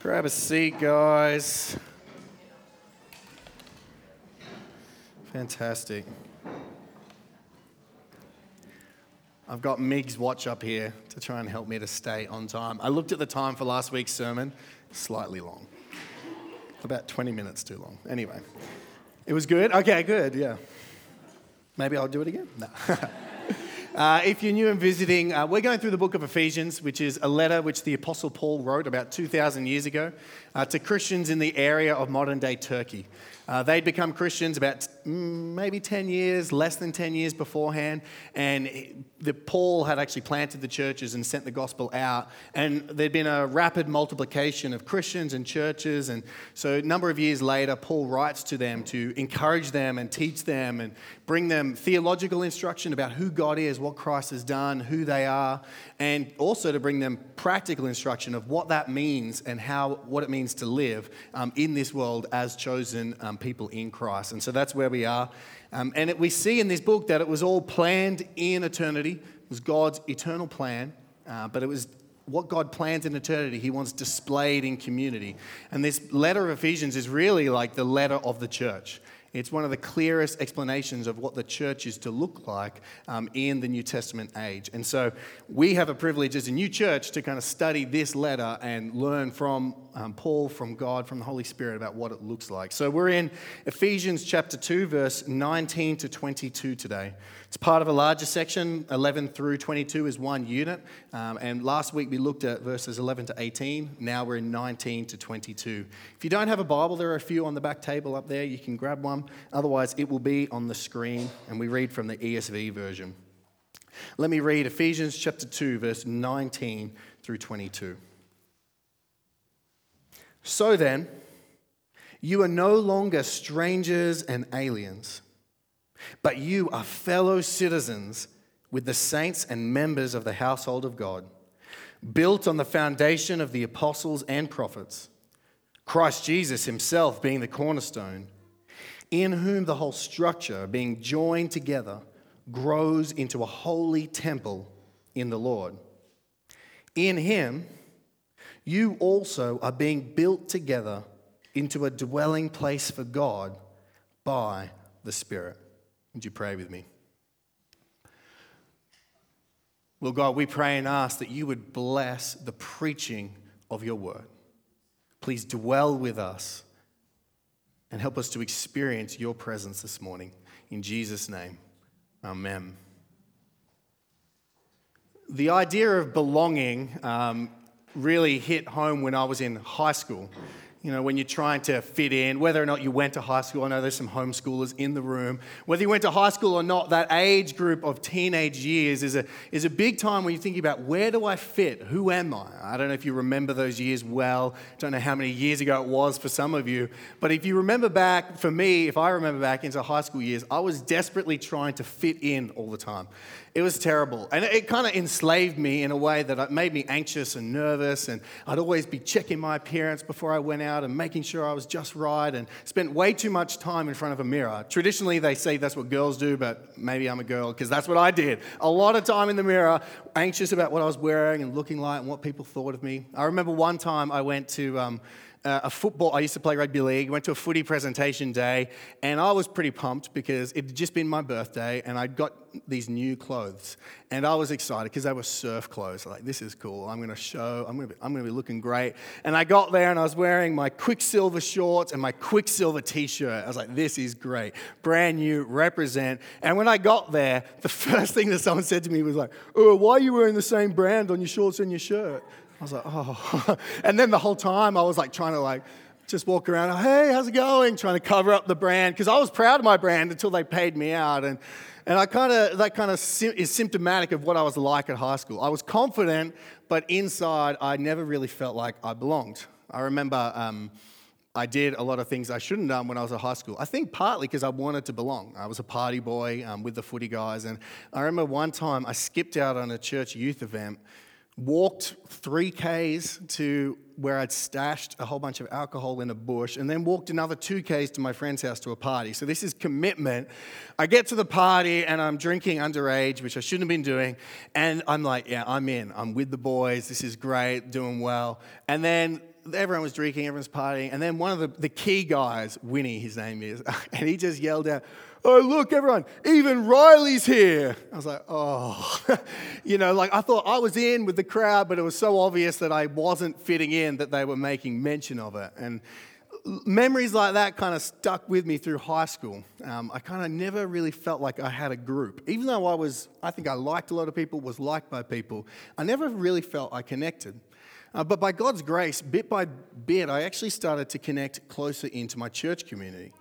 Grab a seat, guys. Fantastic. I've got Mig's watch up here to try and help me to stay on time. I looked at the time for last week's sermon, slightly long. About 20 minutes too long. Anyway, it was good? Okay, good, yeah. Maybe I'll do it again? No. Uh, if you're new and visiting, uh, we're going through the book of Ephesians, which is a letter which the Apostle Paul wrote about 2,000 years ago uh, to Christians in the area of modern day Turkey. Uh, they'd become Christians about mm, maybe 10 years, less than 10 years beforehand, and the, Paul had actually planted the churches and sent the gospel out. And there'd been a rapid multiplication of Christians and churches. And so, a number of years later, Paul writes to them to encourage them and teach them and bring them theological instruction about who God is, what Christ has done, who they are, and also to bring them practical instruction of what that means and how what it means to live um, in this world as chosen um, people in Christ. And so that's where we are. Um, and it, we see in this book that it was all planned in eternity. It was God's eternal plan, uh, but it was what God plans in eternity, He wants displayed in community. And this letter of Ephesians is really like the letter of the church. It's one of the clearest explanations of what the church is to look like um, in the New Testament age. And so we have a privilege as a new church to kind of study this letter and learn from um, Paul, from God, from the Holy Spirit about what it looks like. So we're in Ephesians chapter 2, verse 19 to 22 today. It's part of a larger section. 11 through 22 is one unit. Um, and last week we looked at verses 11 to 18. Now we're in 19 to 22. If you don't have a Bible, there are a few on the back table up there. You can grab one. Otherwise, it will be on the screen. And we read from the ESV version. Let me read Ephesians chapter 2, verse 19 through 22. So then, you are no longer strangers and aliens but you are fellow citizens with the saints and members of the household of God, built on the foundation of the apostles and prophets, Christ Jesus himself being the cornerstone, in whom the whole structure, being joined together, grows into a holy temple in the Lord. In him, you also are being built together into a dwelling place for God by the Spirit. Would you pray with me? Lord God, we pray and ask that you would bless the preaching of your word. Please dwell with us and help us to experience your presence this morning. In Jesus' name, amen. The idea of belonging um, really hit home when I was in high school you know, when you're trying to fit in, whether or not you went to high school, I know there's some homeschoolers in the room, whether you went to high school or not, that age group of teenage years is a, is a big time when you're thinking about where do I fit? Who am I? I don't know if you remember those years well. Don't know how many years ago it was for some of you. But if you remember back, for me, if I remember back into high school years, I was desperately trying to fit in all the time. It was terrible. And it kind of enslaved me in a way that it made me anxious and nervous. And I'd always be checking my appearance before I went out and making sure I was just right and spent way too much time in front of a mirror. Traditionally, they say that's what girls do, but maybe I'm a girl because that's what I did. A lot of time in the mirror, anxious about what I was wearing and looking like and what people thought of me. I remember one time I went to. Um, uh, a football, I used to play rugby league, went to a footy presentation day, and I was pretty pumped because it had just been my birthday and I'd got these new clothes. And I was excited because they were surf clothes. Like, this is cool. I'm going to show, I'm going to, be, I'm going to be looking great. And I got there and I was wearing my Quiksilver shorts and my Quiksilver t shirt. I was like, this is great. Brand new, represent. And when I got there, the first thing that someone said to me was like, oh, why are you wearing the same brand on your shorts and your shirt? I was like, oh. and then the whole time I was like trying to like just walk around, hey, how's it going? Trying to cover up the brand because I was proud of my brand until they paid me out. And, and I kind of, that kind of is symptomatic of what I was like at high school. I was confident, but inside I never really felt like I belonged. I remember um, I did a lot of things I shouldn't have done when I was at high school. I think partly because I wanted to belong. I was a party boy um, with the footy guys. And I remember one time I skipped out on a church youth event walked three Ks to where I'd stashed a whole bunch of alcohol in a bush, and then walked another two Ks to my friend's house to a party. So this is commitment. I get to the party and I'm drinking underage, which I shouldn't have been doing, and I'm like, yeah, I'm in. I'm with the boys. This is great, doing well. And then everyone was drinking, everyone's partying, and then one of the, the key guys, Winnie, his name is, and he just yelled out, oh, look, everyone, even Riley's here. I was like, oh. you know, like I thought I was in with the crowd, but it was so obvious that I wasn't fitting in that they were making mention of it. And memories like that kind of stuck with me through high school. Um, I kind of never really felt like I had a group. Even though I was, I think I liked a lot of people, was liked by people, I never really felt I connected. Uh, but by God's grace, bit by bit, I actually started to connect closer into my church community.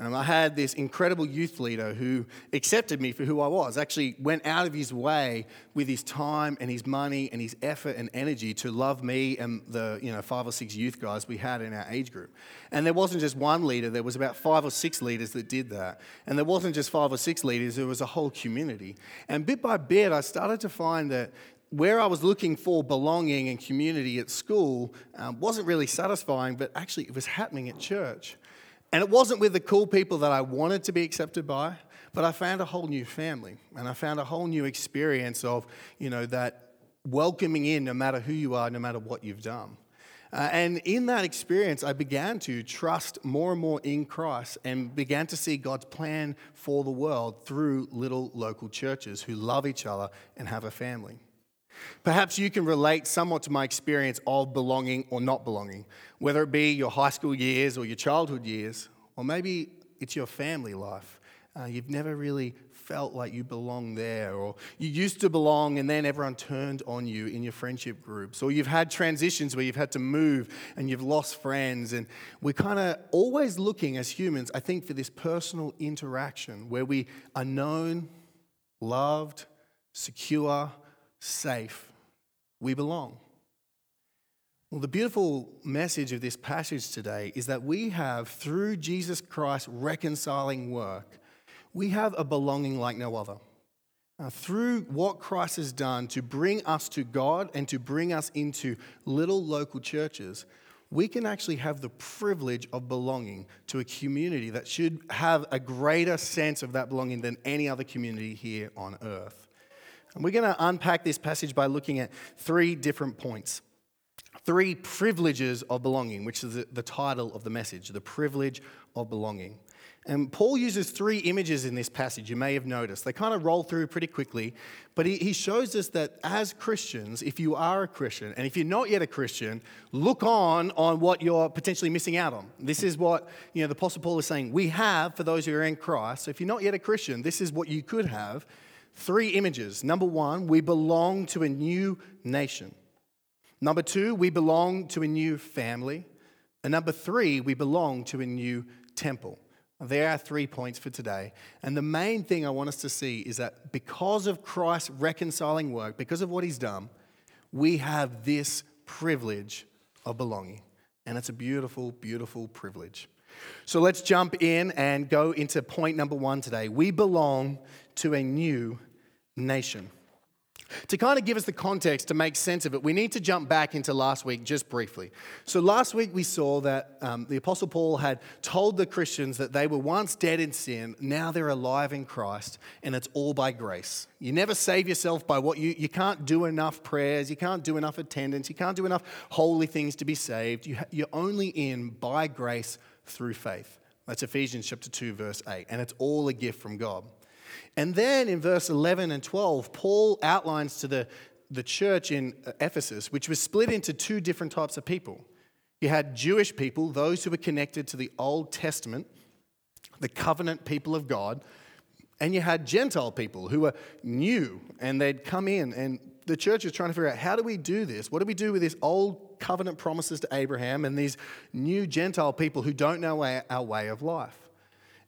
Um, I had this incredible youth leader who accepted me for who I was, actually went out of his way with his time and his money and his effort and energy to love me and the you know, five or six youth guys we had in our age group. And there wasn't just one leader, there was about five or six leaders that did that. And there wasn't just five or six leaders, there was a whole community. And bit by bit, I started to find that where I was looking for belonging and community at school um, wasn't really satisfying, but actually it was happening at church. And it wasn't with the cool people that I wanted to be accepted by, but I found a whole new family and I found a whole new experience of, you know, that welcoming in no matter who you are, no matter what you've done. Uh, and in that experience, I began to trust more and more in Christ and began to see God's plan for the world through little local churches who love each other and have a family. Perhaps you can relate somewhat to my experience of belonging or not belonging, whether it be your high school years or your childhood years, or maybe it's your family life. Uh, you've never really felt like you belong there, or you used to belong and then everyone turned on you in your friendship groups, or you've had transitions where you've had to move and you've lost friends. And we're kind of always looking as humans, I think, for this personal interaction where we are known, loved, secure, safe. We belong. Well, the beautiful message of this passage today is that we have, through Jesus Christ's reconciling work, we have a belonging like no other. Uh, through what Christ has done to bring us to God and to bring us into little local churches, we can actually have the privilege of belonging to a community that should have a greater sense of that belonging than any other community here on earth. And we're going to unpack this passage by looking at three different points. Three privileges of belonging, which is the title of the message, the privilege of belonging. And Paul uses three images in this passage, you may have noticed. They kind of roll through pretty quickly, but he, shows us that as Christians, if you are a Christian, and if you're not yet a Christian, look on on what you're potentially missing out on. This is what you know, the Apostle Paul is saying we have for those who are in Christ. So if you're not yet a Christian, this is what you could have Three images. Number one, we belong to a new nation. Number two, we belong to a new family. And number three, we belong to a new temple. There are three points for today. And the main thing I want us to see is that because of Christ's reconciling work, because of what he's done, we have this privilege of belonging. And it's a beautiful, beautiful privilege. So let's jump in and go into point number one today. We belong to a new nation. To kind of give us the context to make sense of it, we need to jump back into last week just briefly. So, last week we saw that um, the Apostle Paul had told the Christians that they were once dead in sin, now they're alive in Christ, and it's all by grace. You never save yourself by what you, you can't do enough prayers, you can't do enough attendance, you can't do enough holy things to be saved. You, you're only in by grace through faith. That's Ephesians chapter 2, verse 8, and it's all a gift from God. And then in verse 11 and 12, Paul outlines to the, the church in uh, Ephesus, which was split into two different types of people. You had Jewish people, those who were connected to the Old Testament, the covenant people of God, and you had Gentile people who were new and they'd come in. And the church is trying to figure out how do we do this? What do we do with this old covenant promises to Abraham and these new Gentile people who don't know our way of life?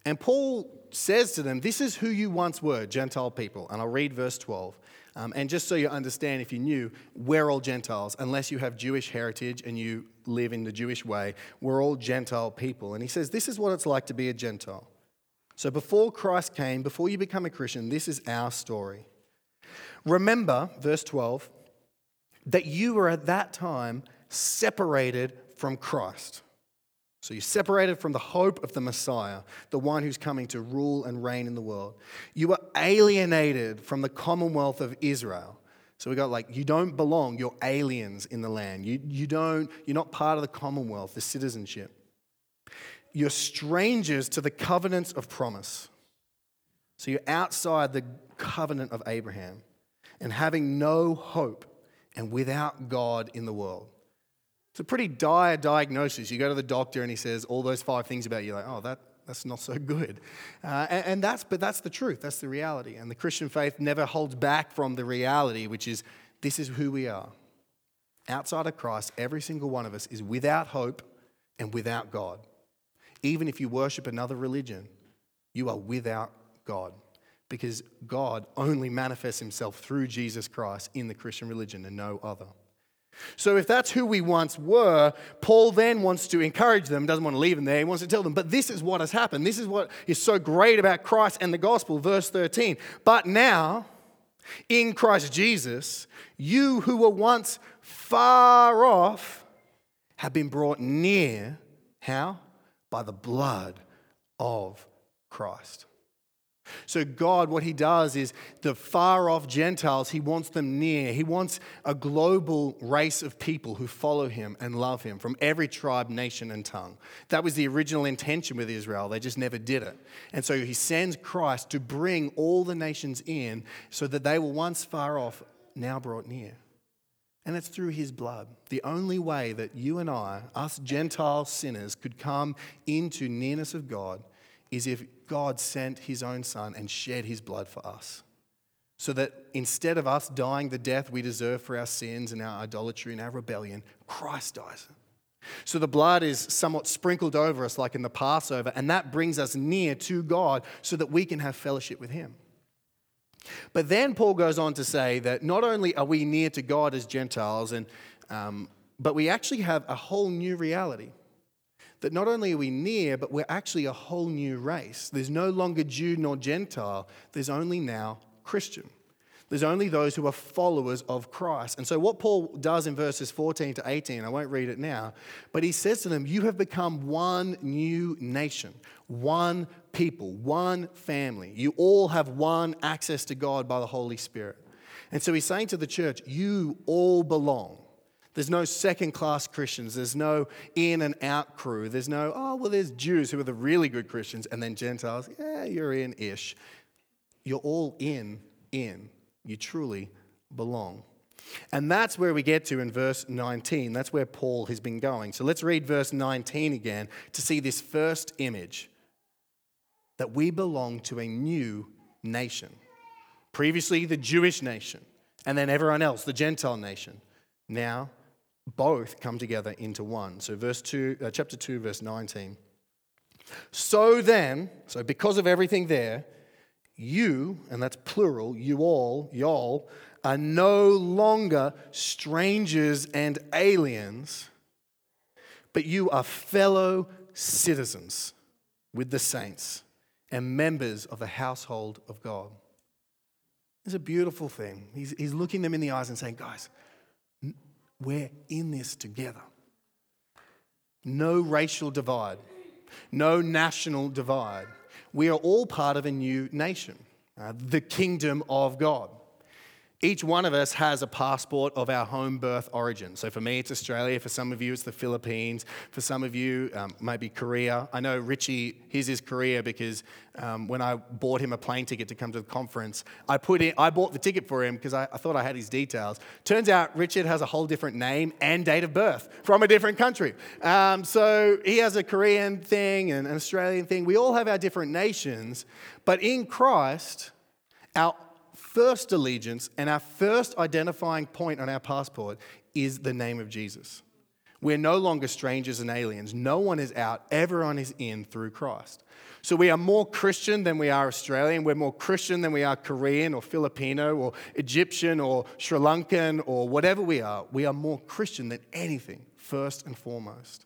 And Paul says to them, This is who you once were, Gentile people. And I'll read verse 12. Um, and just so you understand, if you knew, we're all Gentiles, unless you have Jewish heritage and you live in the Jewish way. We're all Gentile people. And he says, This is what it's like to be a Gentile. So before Christ came, before you become a Christian, this is our story. Remember, verse 12, that you were at that time separated from Christ. So you're separated from the hope of the Messiah, the one who's coming to rule and reign in the world. You are alienated from the commonwealth of Israel. So we got like, you don't belong, you're aliens in the land. You, you don't, you're not part of the commonwealth, the citizenship. You're strangers to the covenants of promise. So you're outside the covenant of Abraham and having no hope and without God in the world. It's a pretty dire diagnosis. You go to the doctor and he says all those five things about you, like, oh, that, that's not so good. Uh, and, and, that's, but that's the truth, that's the reality. And the Christian faith never holds back from the reality, which is this is who we are. Outside of Christ, every single one of us is without hope and without God. Even if you worship another religion, you are without God because God only manifests himself through Jesus Christ in the Christian religion and no other. So, if that's who we once were, Paul then wants to encourage them, doesn't want to leave them there. He wants to tell them, but this is what has happened. This is what is so great about Christ and the gospel. Verse 13. But now, in Christ Jesus, you who were once far off have been brought near. How? By the blood of Christ. So, God, what He does is the far off Gentiles, He wants them near. He wants a global race of people who follow Him and love Him from every tribe, nation, and tongue. That was the original intention with Israel. They just never did it. And so, He sends Christ to bring all the nations in so that they were once far off, now brought near. And it's through his blood. The only way that you and I, us Gentile sinners, could come into nearness of God is if God sent his own son and shed his blood for us. So that instead of us dying the death we deserve for our sins and our idolatry and our rebellion, Christ dies. So the blood is somewhat sprinkled over us, like in the Passover, and that brings us near to God so that we can have fellowship with him. But then Paul goes on to say that not only are we near to God as Gentiles, and, um, but we actually have a whole new reality that not only are we near, but we're actually a whole new race. There's no longer Jew nor Gentile, there's only now Christian. There's only those who are followers of Christ. And so, what Paul does in verses 14 to 18, I won't read it now, but he says to them, You have become one new nation, one people, one family. You all have one access to God by the Holy Spirit. And so, he's saying to the church, You all belong. There's no second class Christians. There's no in and out crew. There's no, oh, well, there's Jews who are the really good Christians, and then Gentiles, yeah, you're in ish. You're all in, in. You truly belong. And that's where we get to in verse 19. That's where Paul has been going. So let's read verse 19 again to see this first image that we belong to a new nation. Previously, the Jewish nation, and then everyone else, the Gentile nation. Now, both come together into one. So, verse 2, uh, chapter 2, verse 19. So then, so because of everything there, you, and that's plural, you all, y'all, are no longer strangers and aliens, but you are fellow citizens with the saints and members of the household of God. It's a beautiful thing. He's, he's looking them in the eyes and saying, guys, we're in this together. No racial divide, no national divide. We are all part of a new nation, uh, the kingdom of God. Each one of us has a passport of our home birth origin. So for me, it's Australia. For some of you, it's the Philippines. For some of you, um, maybe Korea. I know Richie, his is Korea because um, when I bought him a plane ticket to come to the conference, I put in, I bought the ticket for him because I, I thought I had his details. Turns out Richard has a whole different name and date of birth from a different country. Um, so he has a Korean thing and an Australian thing. We all have our different nations, but in Christ, our first allegiance and our first identifying point on our passport is the name of Jesus. We're no longer strangers and aliens. No one is out, everyone is in through Christ. So we are more Christian than we are Australian. We're more Christian than we are Korean or Filipino or Egyptian or Sri Lankan or whatever we are. We are more Christian than anything, first and foremost.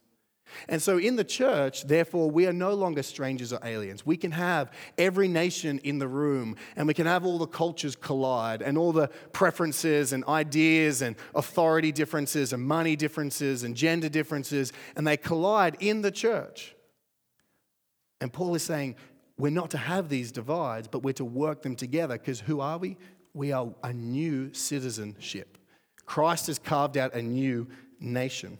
And so in the church, therefore, we are no longer strangers or aliens. We can have every nation in the room and we can have all the cultures collide and all the preferences and ideas and authority differences and money differences and gender differences, and they collide in the church. And Paul is saying, we're not to have these divides, but we're to work them together because who are we? We are a new citizenship. Christ has carved out a new nation.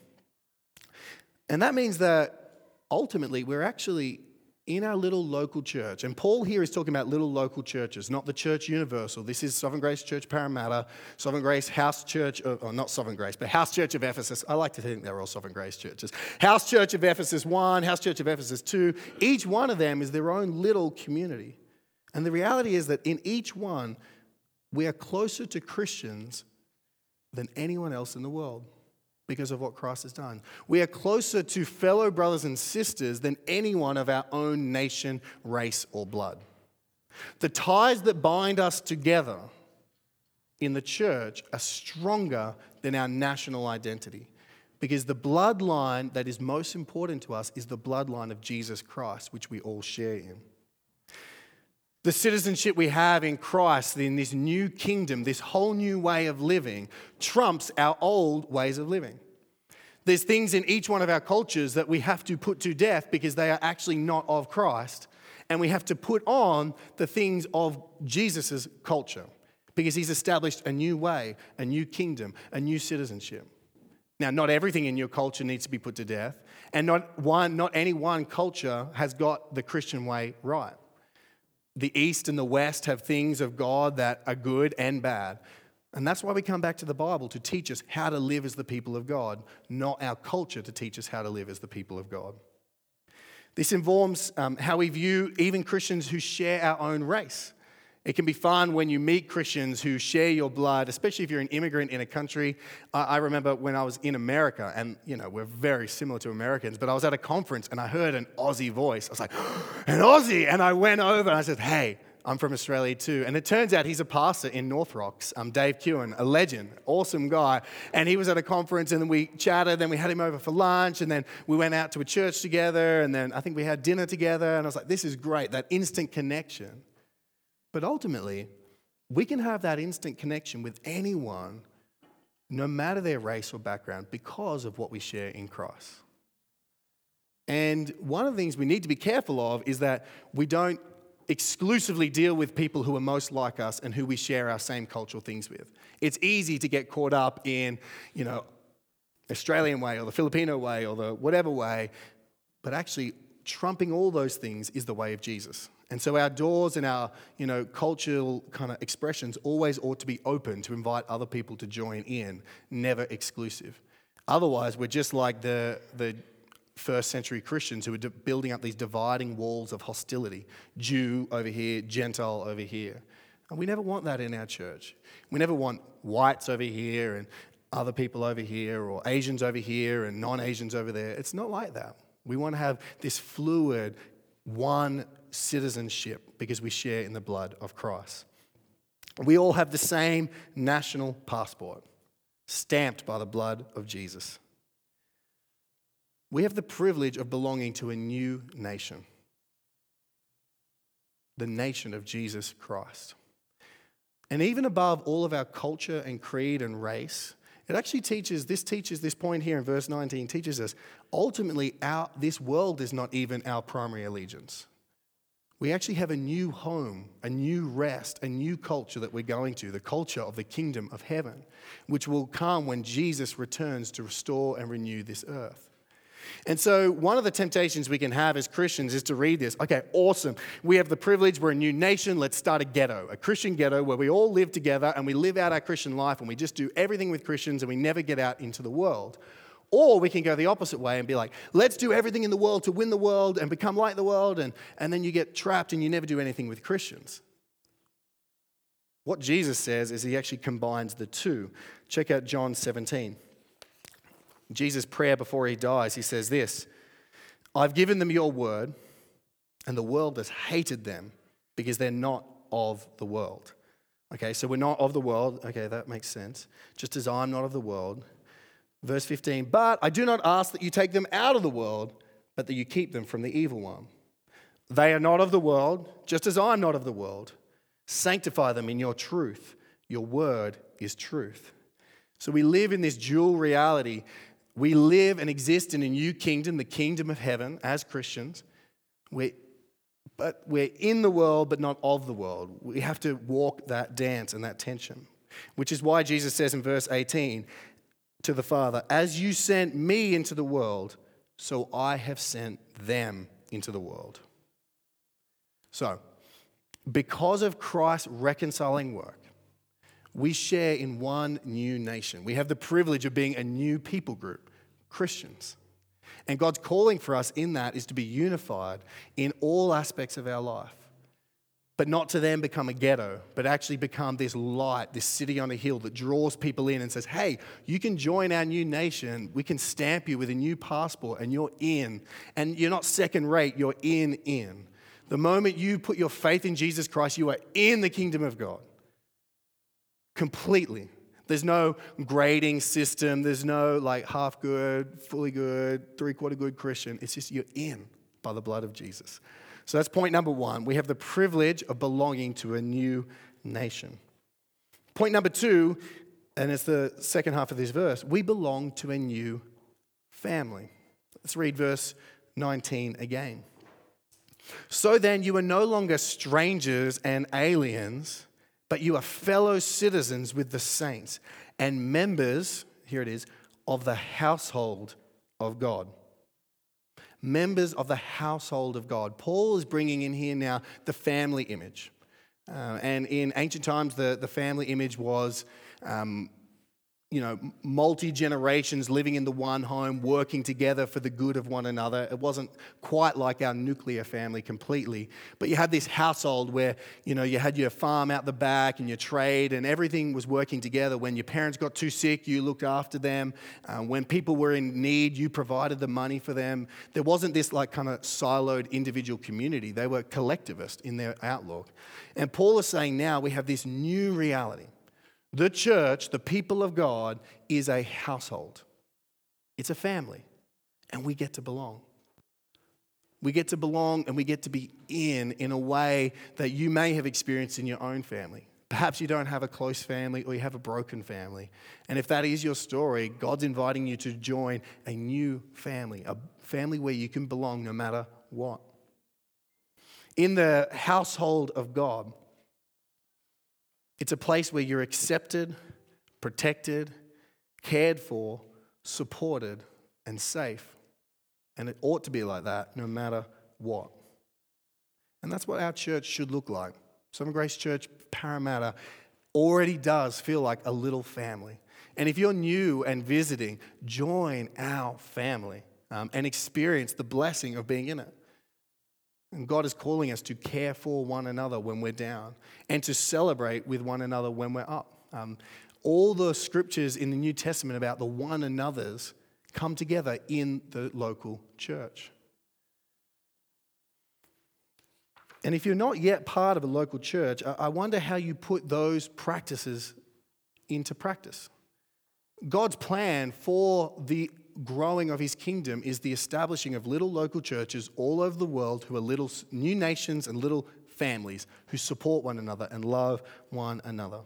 And that means that ultimately we're actually in our little local church. And Paul here is talking about little local churches, not the church universal. This is Sovereign Grace Church Parramatta, Sovereign Grace House Church, or oh, not Sovereign Grace, but House Church of Ephesus. I like to think they're all Sovereign Grace churches. House Church of Ephesus 1, House Church of Ephesus 2. Each one of them is their own little community. And the reality is that in each one, we are closer to Christians than anyone else in the world because of what Christ has done. We are closer to fellow brothers and sisters than anyone of our own nation, race, or blood. The ties that bind us together in the church are stronger than our national identity because the bloodline that is most important to us is the bloodline of Jesus Christ, which we all share in. The citizenship we have in Christ, in this new kingdom, this whole new way of living, trumps our old ways of living. There's things in each one of our cultures that we have to put to death because they are actually not of Christ. And we have to put on the things of Jesus' culture because he's established a new way, a new kingdom, a new citizenship. Now, not everything in your culture needs to be put to death, and not, one, not any one culture has got the Christian way right the East and the West have things of God that are good and bad. And that's why we come back to the Bible to teach us how to live as the people of God, not our culture to teach us how to live as the people of God. This informs um, how we view even Christians who share our own race. It can be fun when you meet Christians who share your blood, especially if you're an immigrant in a country. I remember when I was in America, and you know, we're very similar to Americans, but I was at a conference and I heard an Aussie voice. I was like, an Aussie! And I went over and I said, hey, I'm from Australia too. And it turns out he's a pastor in North Rocks, um, Dave Kewen, a legend, awesome guy. And he was at a conference and we chatted, then we had him over for lunch, and then we went out to a church together, and then I think we had dinner together. And I was like, this is great, that instant connection. But ultimately, we can have that instant connection with anyone, no matter their race or background, because of what we share in Christ. And one of the things we need to be careful of is that we don't exclusively deal with people who are most like us and who we share our same cultural things with. It's easy to get caught up in, you know, the Australian way or the Filipino way or the whatever way, but actually trumping all those things is the way of Jesus. And so our doors and our, you know, cultural kind of expressions always ought to be open to invite other people to join in, never exclusive. Otherwise, we're just like the, the first century Christians who were building up these dividing walls of hostility Jew over here, Gentile over here. And we never want that in our church. We never want whites over here and other people over here, or Asians over here and non Asians over there. It's not like that. We want to have this fluid, one citizenship because we share in the blood of Christ. We all have the same national passport, stamped by the blood of Jesus. We have the privilege of belonging to a new nation, the nation of Jesus Christ. And even above all of our culture and creed and race, it actually teaches, this teaches this point here in verse 19, teaches us ultimately our, this world is not even our primary allegiance. We actually have a new home, a new rest, a new culture that we're going to, the culture of the kingdom of heaven, which will come when Jesus returns to restore and renew this earth. And so, one of the temptations we can have as Christians is to read this. Okay, awesome. We have the privilege, we're a new nation, let's start a ghetto, a Christian ghetto where we all live together and we live out our Christian life and we just do everything with Christians and we never get out into the world. Or we can go the opposite way and be like, let's do everything in the world to win the world and become like the world, and, and then you get trapped and you never do anything with Christians. What Jesus says is he actually combines the two. Check out John 17. Jesus' prayer before he dies, he says this I've given them your word, and the world has hated them because they're not of the world. Okay, so we're not of the world. Okay, that makes sense. Just as I'm not of the world, Verse 15, but I do not ask that you take them out of the world, but that you keep them from the evil one. They are not of the world, just as I'm not of the world. Sanctify them in your truth. Your word is truth. So we live in this dual reality. We live and exist in a new kingdom, the kingdom of heaven, as Christians. We're, but we're in the world, but not of the world. We have to walk that dance and that tension, which is why Jesus says in verse 18 to the Father, As you sent me into the world, so I have sent them into the world. So, because of Christ's reconciling work, we share in one new nation. We have the privilege of being a new people group, Christians. And God's calling for us in that is to be unified in all aspects of our life. But not to then become a ghetto, but actually become this light, this city on a hill that draws people in and says, hey, you can join our new nation. We can stamp you with a new passport and you're in. And you're not second rate, you're in, in. The moment you put your faith in Jesus Christ, you are in the kingdom of God completely. There's no grading system. There's no like half good, fully good, three quarter good Christian. It's just you're in by the blood of Jesus. So that's point number one. We have the privilege of belonging to a new nation. Point number two, and it's the second half of this verse we belong to a new family. Let's read verse 19 again. So then, you are no longer strangers and aliens but you are fellow citizens with the saints and members, here it is, of the household of God. Members of the household of God. Paul is bringing in here now the family image. Uh, and in ancient times, the, the family image was um, you know, multi generations living in the one home, working together for the good of one another. It wasn't quite like our nuclear family completely, but you had this household where, you know, you had your farm out the back and your trade, and everything was working together. When your parents got too sick, you looked after them. Uh, when people were in need, you provided the money for them. There wasn't this like kind of siloed individual community, they were collectivist in their outlook. And Paul is saying now we have this new reality the church, the people of God, is a household, it's a family, and we get to belong. We get to belong and we get to be in in a way that you may have experienced in your own family. Perhaps you don't have a close family or you have a broken family. And if that is your story, God's inviting you to join a new family, a family where you can belong no matter what. In the household of God, it's a place where you're accepted, protected, cared for, supported, and safe. And it ought to be like that no matter what. And that's what our church should look like. Sovereign Grace Church Parramatta already does feel like a little family. And if you're new and visiting, join our family um, and experience the blessing of being in it. And God is calling us to care for one another when we're down and to celebrate with one another when we're up. Um, all the scriptures in the New Testament about the one another's come together in the local church. And if you're not yet part of a local church, I wonder how you put those practices into practice. God's plan for the growing of his kingdom is the establishing of little local churches all over the world who are little new nations and little families who support one another and love one another.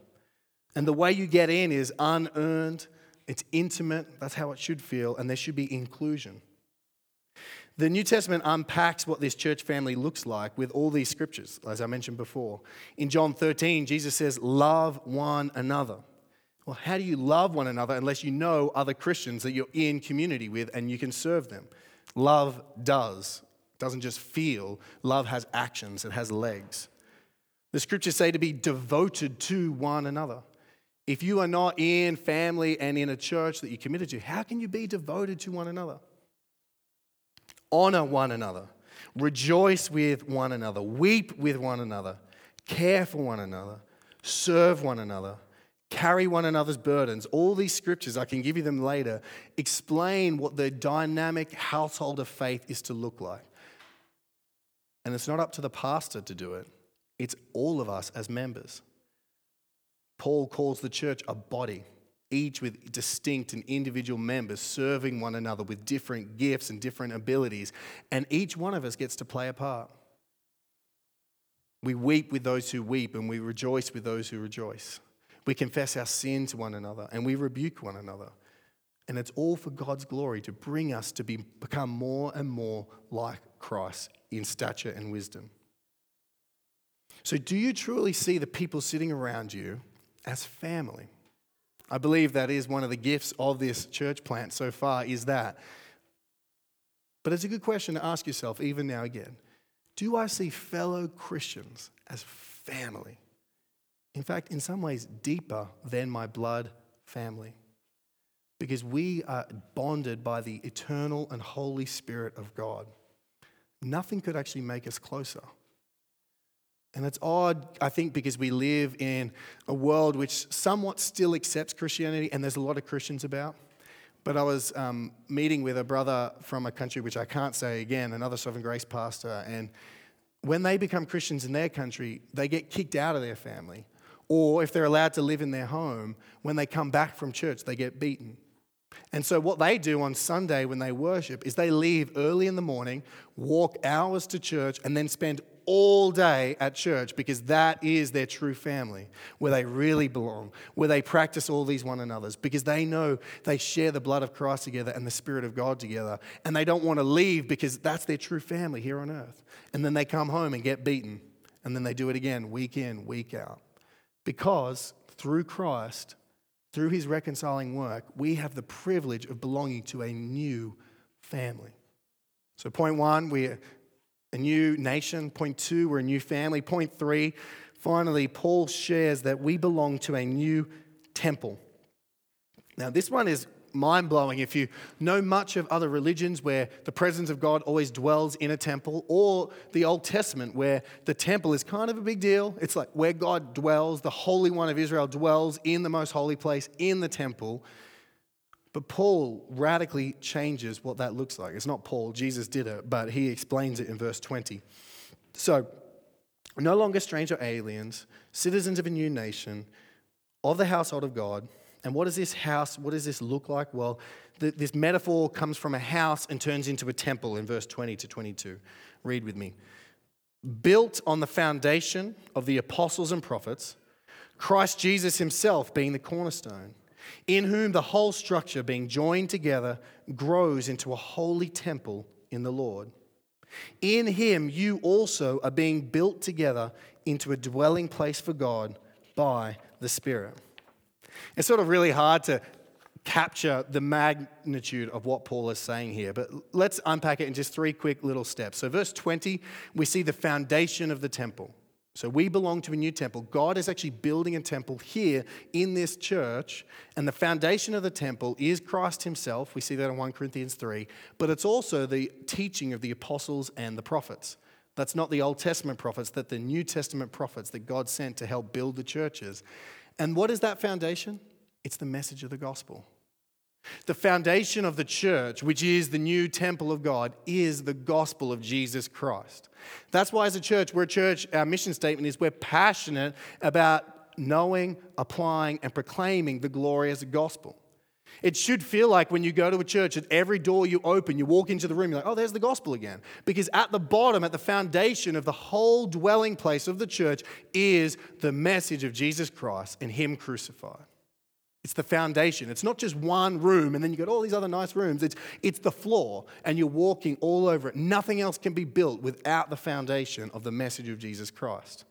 And the way you get in is unearned, it's intimate, that's how it should feel, and there should be inclusion. The New Testament unpacks what this church family looks like with all these scriptures, as I mentioned before. In John 13, Jesus says, Love one another. Well, how do you love one another unless you know other Christians that you're in community with and you can serve them? Love does. It doesn't just feel, love has actions, it has legs. The scriptures say to be devoted to one another. If you are not in family and in a church that you're committed to, how can you be devoted to one another? Honor one another, rejoice with one another, weep with one another, care for one another, serve one another carry one another's burdens. All these scriptures, I can give you them later, explain what the dynamic household of faith is to look like. And it's not up to the pastor to do it, it's all of us as members. Paul calls the church a body, each with distinct and individual members serving one another with different gifts and different abilities. And each one of us gets to play a part. We weep with those who weep, and we rejoice with those who rejoice. We confess our sin to one another, and we rebuke one another. And it's all for God's glory to bring us to be, become more and more like Christ in stature and wisdom. So, do you truly see the people sitting around you as family? I believe that is one of the gifts of this church plant so far, is that. But it's a good question to ask yourself, even now again. Do I see fellow Christians as family? In fact, in some ways, deeper than my blood family. Because we are bonded by the eternal and Holy Spirit of God. Nothing could actually make us closer. And it's odd, I think, because we live in a world which somewhat still accepts Christianity, and there's a lot of Christians about. But I was um, meeting with a brother from a country which I can't say again, another Sovereign Grace pastor, and when they become Christians in their country, they get kicked out of their family. Or if they're allowed to live in their home, when they come back from church, they get beaten. And so, what they do on Sunday when they worship is they leave early in the morning, walk hours to church, and then spend all day at church because that is their true family, where they really belong, where they practice all these one another's, because they know they share the blood of Christ together and the Spirit of God together, and they don't want to leave because that's their true family here on earth. And then they come home and get beaten, and then they do it again, week in, week out. Because through Christ, through his reconciling work, we have the privilege of belonging to a new family. So, point one, we're a new nation. Point two, we're a new family. Point three, finally, Paul shares that we belong to a new temple. Now, this one is mind blowing if you know much of other religions where the presence of God always dwells in a temple, or the Old Testament where the temple is kind of a big deal. It's like where God dwells, the Holy One of Israel dwells in the most holy place in the temple. But Paul radically changes what that looks like. It's not Paul, Jesus did it, but he explains it in verse 20. So, no longer stranger aliens, citizens of a new nation, of the household of God. And what does this house, what does this look like? Well, the, this metaphor comes from a house and turns into a temple in verse 20 to 22. Read with me. Built on the foundation of the apostles and prophets, Christ Jesus himself being the cornerstone in whom the whole structure, being joined together, grows into a holy temple in the Lord. In him, you also are being built together into a dwelling place for God by the Spirit. It's sort of really hard to capture the magnitude of what Paul is saying here, but let's unpack it in just three quick little steps. So, verse 20, we see the foundation of the temple. So we belong to a new temple. God is actually building a temple here in this church, and the foundation of the temple is Christ Himself. We see that in 1 Corinthians 3, but it's also the teaching of the apostles and the prophets. That's not the Old Testament prophets, that the New Testament prophets that God sent to help build the churches. And what is that foundation? It's the message of the gospel. The foundation of the church, which is the new temple of God, is the gospel of Jesus Christ. That's why, as a church, we're a church, our mission statement is we're passionate about knowing, applying, and proclaiming the glorious gospel. It should feel like when you go to a church, at every door you open, you walk into the room, you're like, oh, there's the gospel again. Because at the bottom, at the foundation of the whole dwelling place of the church, is the message of Jesus Christ and Him crucified. It's the foundation. It's not just one room and then you've got all these other nice rooms. It's, it's the floor and you're walking all over it. Nothing else can be built without the foundation of the message of Jesus Christ.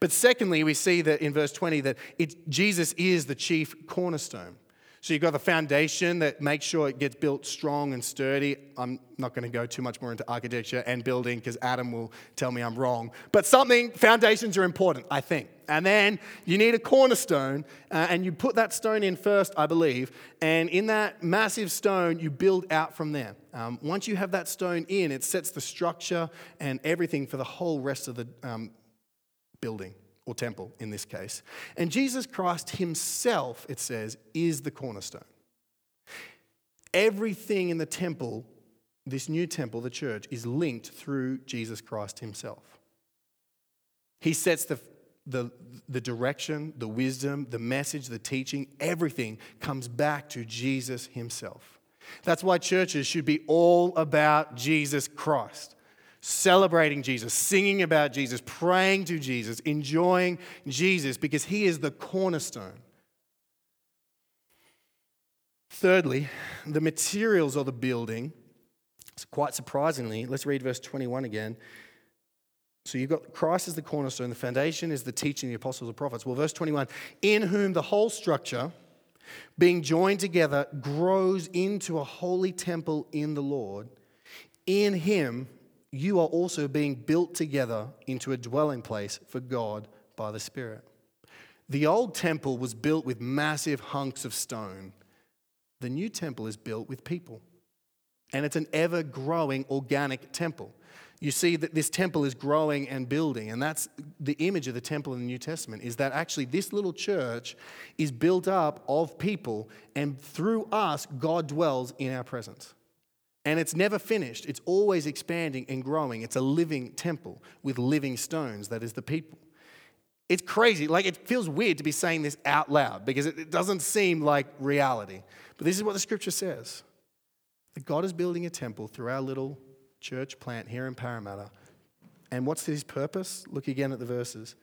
But secondly, we see that in verse 20 that Jesus is the chief cornerstone. So you've got the foundation that makes sure it gets built strong and sturdy. I'm not going to go too much more into architecture and building because Adam will tell me I'm wrong. But something, foundations are important, I think. And then you need a cornerstone, uh, and you put that stone in first, I believe. And in that massive stone, you build out from there. Um, once you have that stone in, it sets the structure and everything for the whole rest of the um, building or temple in this case. And Jesus Christ himself, it says, is the cornerstone. Everything in the temple, this new temple, the church, is linked through Jesus Christ himself. He sets the the, the direction, the wisdom, the message, the teaching, everything comes back to Jesus himself. That's why churches should be all about Jesus Christ, celebrating Jesus, singing about Jesus, praying to Jesus, enjoying Jesus, because he is the cornerstone. Thirdly, the materials of the building, quite surprisingly, let's read verse 21 again. So you've got Christ as the cornerstone, the foundation is the teaching, of the apostles and prophets. Well, verse 21 in whom the whole structure, being joined together, grows into a holy temple in the Lord. In him, you are also being built together into a dwelling place for God by the Spirit. The old temple was built with massive hunks of stone. The new temple is built with people. And it's an ever growing organic temple you see that this temple is growing and building. And that's the image of the temple in the New Testament is that actually this little church is built up of people, and through us, God dwells in our presence. And it's never finished, it's always expanding and growing. It's a living temple with living stones, that is the people. It's crazy. Like, it feels weird to be saying this out loud because it, doesn't seem like reality. But this is what the scripture says that God is building a temple through our little church plant here in Parramatta. And what's his purpose? Look again at the verses.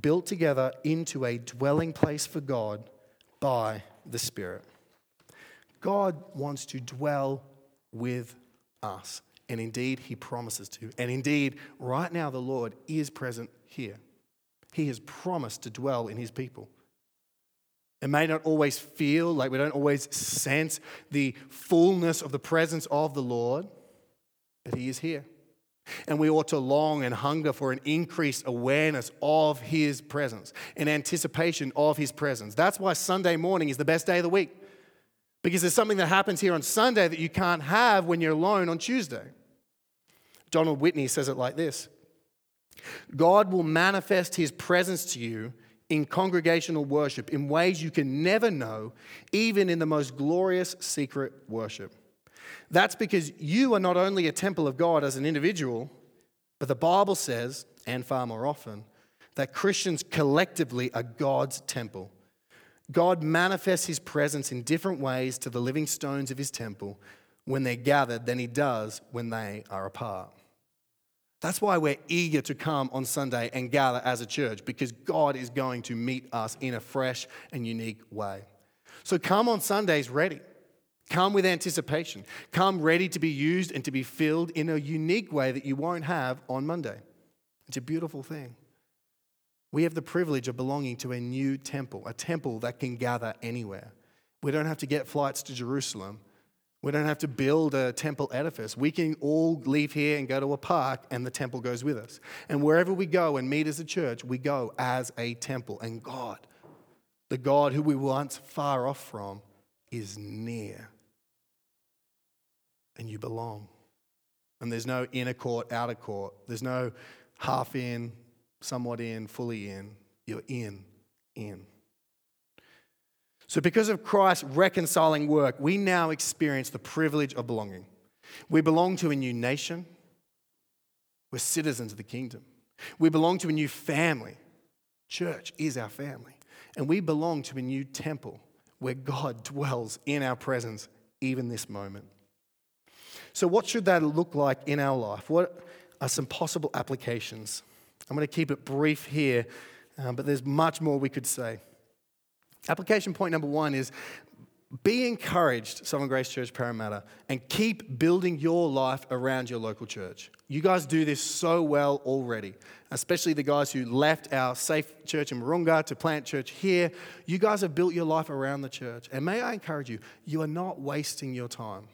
Built together into a dwelling place for God by the Spirit. God wants to dwell with us. And indeed, he promises to. And indeed, right now, the Lord is present here. He has promised to dwell in his people. It may not always feel like we don't always sense the fullness of the presence of the Lord, but He is here. And we ought to long and hunger for an increased awareness of His presence, an anticipation of His presence. That's why Sunday morning is the best day of the week, because there's something that happens here on Sunday that you can't have when you're alone on Tuesday. Donald Whitney says it like this God will manifest His presence to you in congregational worship in ways you can never know, even in the most glorious secret worship. That's because you are not only a temple of God as an individual, but the Bible says, and far more often, that Christians collectively are God's temple. God manifests his presence in different ways to the living stones of his temple when they're gathered than he does when they are apart. That's why we're eager to come on Sunday and gather as a church because God is going to meet us in a fresh and unique way. So come on Sundays ready. Come with anticipation. Come ready to be used and to be filled in a unique way that you won't have on Monday. It's a beautiful thing. We have the privilege of belonging to a new temple, a temple that can gather anywhere. We don't have to get flights to Jerusalem. We don't have to build a temple edifice. We can all leave here and go to a park, and the temple goes with us. And wherever we go and meet as a church, we go as a temple. And God, the God who we were once far off from, is near. And you belong. And there's no inner court, outer court. There's no half in, somewhat in, fully in. You're in, in. So, because of Christ's reconciling work, we now experience the privilege of belonging. We belong to a new nation, we're citizens of the kingdom. We belong to a new family. Church is our family. And we belong to a new temple where God dwells in our presence, even this moment. So, what should that look like in our life? What are some possible applications? I'm going to keep it brief here, um, but there's much more we could say. Application point number one is be encouraged, Sovereign Grace Church Parramatta, and keep building your life around your local church. You guys do this so well already, especially the guys who left our safe church in Mooroonga to plant church here. You guys have built your life around the church. And may I encourage you, you are not wasting your time.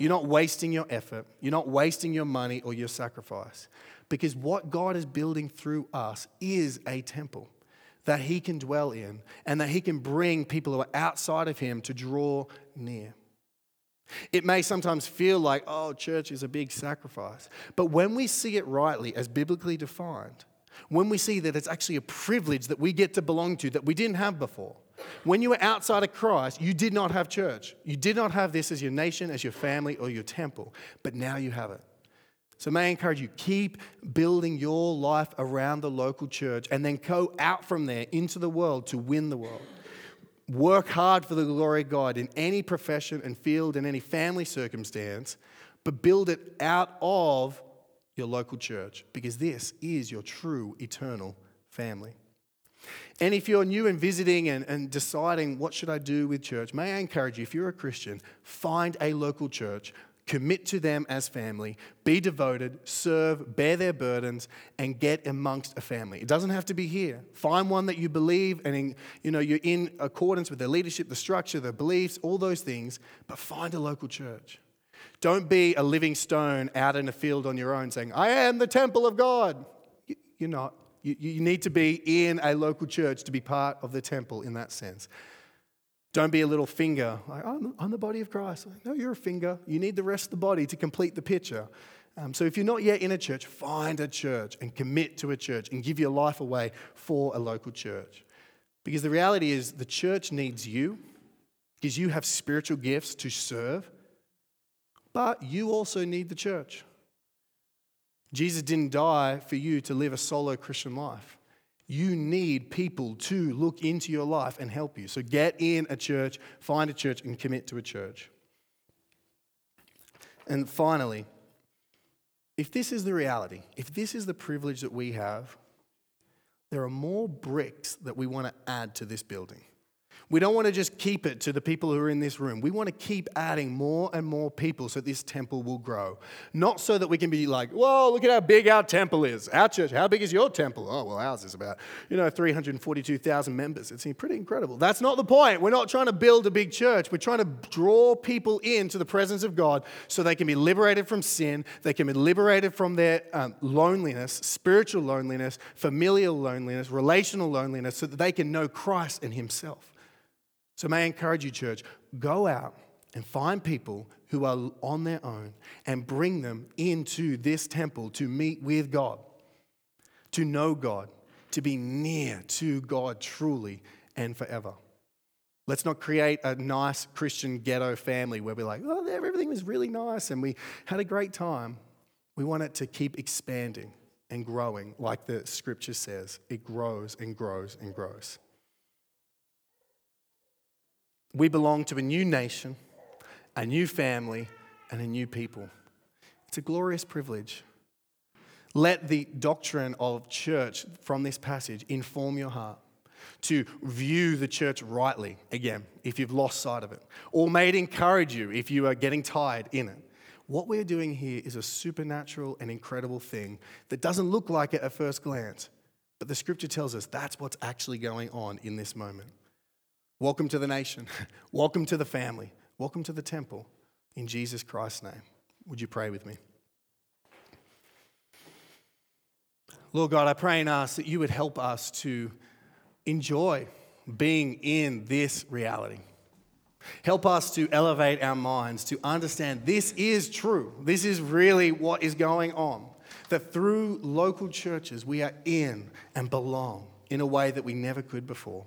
You're not wasting your effort. You're not wasting your money or your sacrifice. Because what God is building through us is a temple that he can dwell in and that he can bring people who are outside of him to draw near. It may sometimes feel like, oh, church is a big sacrifice. But when we see it rightly as biblically defined, when we see that it's actually a privilege that we get to belong to that we didn't have before, when you were outside of Christ, you did not have church. You did not have this as your nation, as your family, or your temple. But now you have it. So, may I encourage you, keep building your life around the local church and then go out from there into the world to win the world. Work hard for the glory of God in any profession and field, in any family circumstance, but build it out of your local church because this is your true eternal family. And if you're new and visiting and, and deciding what should I do with church, may I encourage you, if you're a Christian, find a local church, commit to them as family, be devoted, serve, bear their burdens, and get amongst a family. It doesn't have to be here. Find one that you believe and in, you know you're in accordance with the leadership, the structure, the beliefs, all those things, but find a local church. Don't be a living stone out in a field on your own saying, I am the temple of God. You're not. You, you need to be in a local church to be part of the temple in that sense. Don't be a little finger, like, I'm, the body of Christ. Like, no, you're a finger. You need the rest of the body to complete the picture. Um, so if you're not yet in a church, find a church and commit to a church and give your life away for a local church. Because the reality is, the church needs you because you have spiritual gifts to serve, but you also need the church. Jesus didn't die for you to live a solo Christian life. You need people to look into your life and help you. So get in a church, find a church, and commit to a church. And finally, if this is the reality, if this is the privilege that we have, there are more bricks that we want to add to this building. We don't want to just keep it to the people who are in this room. We want to keep adding more and more people so this temple will grow. Not so that we can be like, whoa, look at how big our temple is. Our church, how big is your temple? Oh, well, ours is about, you know, 342,000 members. It's pretty incredible. That's not the point. We're not trying to build a big church. We're trying to draw people into the presence of God so they can be liberated from sin, they can be liberated from their um, loneliness, spiritual loneliness, familial loneliness, relational loneliness, so that they can know Christ and Himself. So, may I encourage you, church, go out and find people who are on their own and bring them into this temple to meet with God, to know God, to be near to God truly and forever. Let's not create a nice Christian ghetto family where we're like, oh, everything was really nice and we had a great time. We want it to keep expanding and growing, like the scripture says. It grows and grows and grows. We belong to a new nation, a new family, and a new people. It's a glorious privilege. Let the doctrine of church from this passage inform your heart to view the church rightly again if you've lost sight of it, or may it encourage you if you are getting tired in it. What we're doing here is a supernatural and incredible thing that doesn't look like it at first glance, but the scripture tells us that's what's actually going on in this moment. Welcome to the nation. Welcome to the family. Welcome to the temple. In Jesus Christ's name. Would you pray with me? Lord God, I pray and ask that you would help us to enjoy being in this reality. Help us to elevate our minds to understand this is true. This is really what is going on. That through local churches, we are in and belong in a way that we never could before.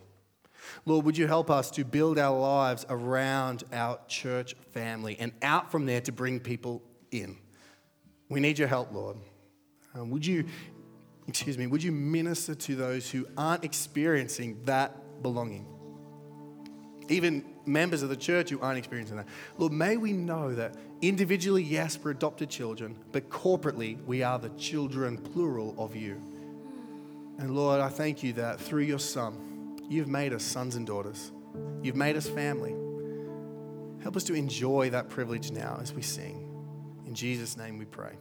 Lord, would you help us to build our lives around our church family and out from there to bring people in? We need your help, Lord. Um, would you, excuse me, would you minister to those who aren't experiencing that belonging? Even members of the church who aren't experiencing that. Lord, may we know that individually, yes, we're adopted children, but corporately, we are the children, plural, of you. And Lord, I thank you that through your Son, You've made us sons and daughters. You've made us family. Help us to enjoy that privilege now as we sing. In Jesus' name we pray.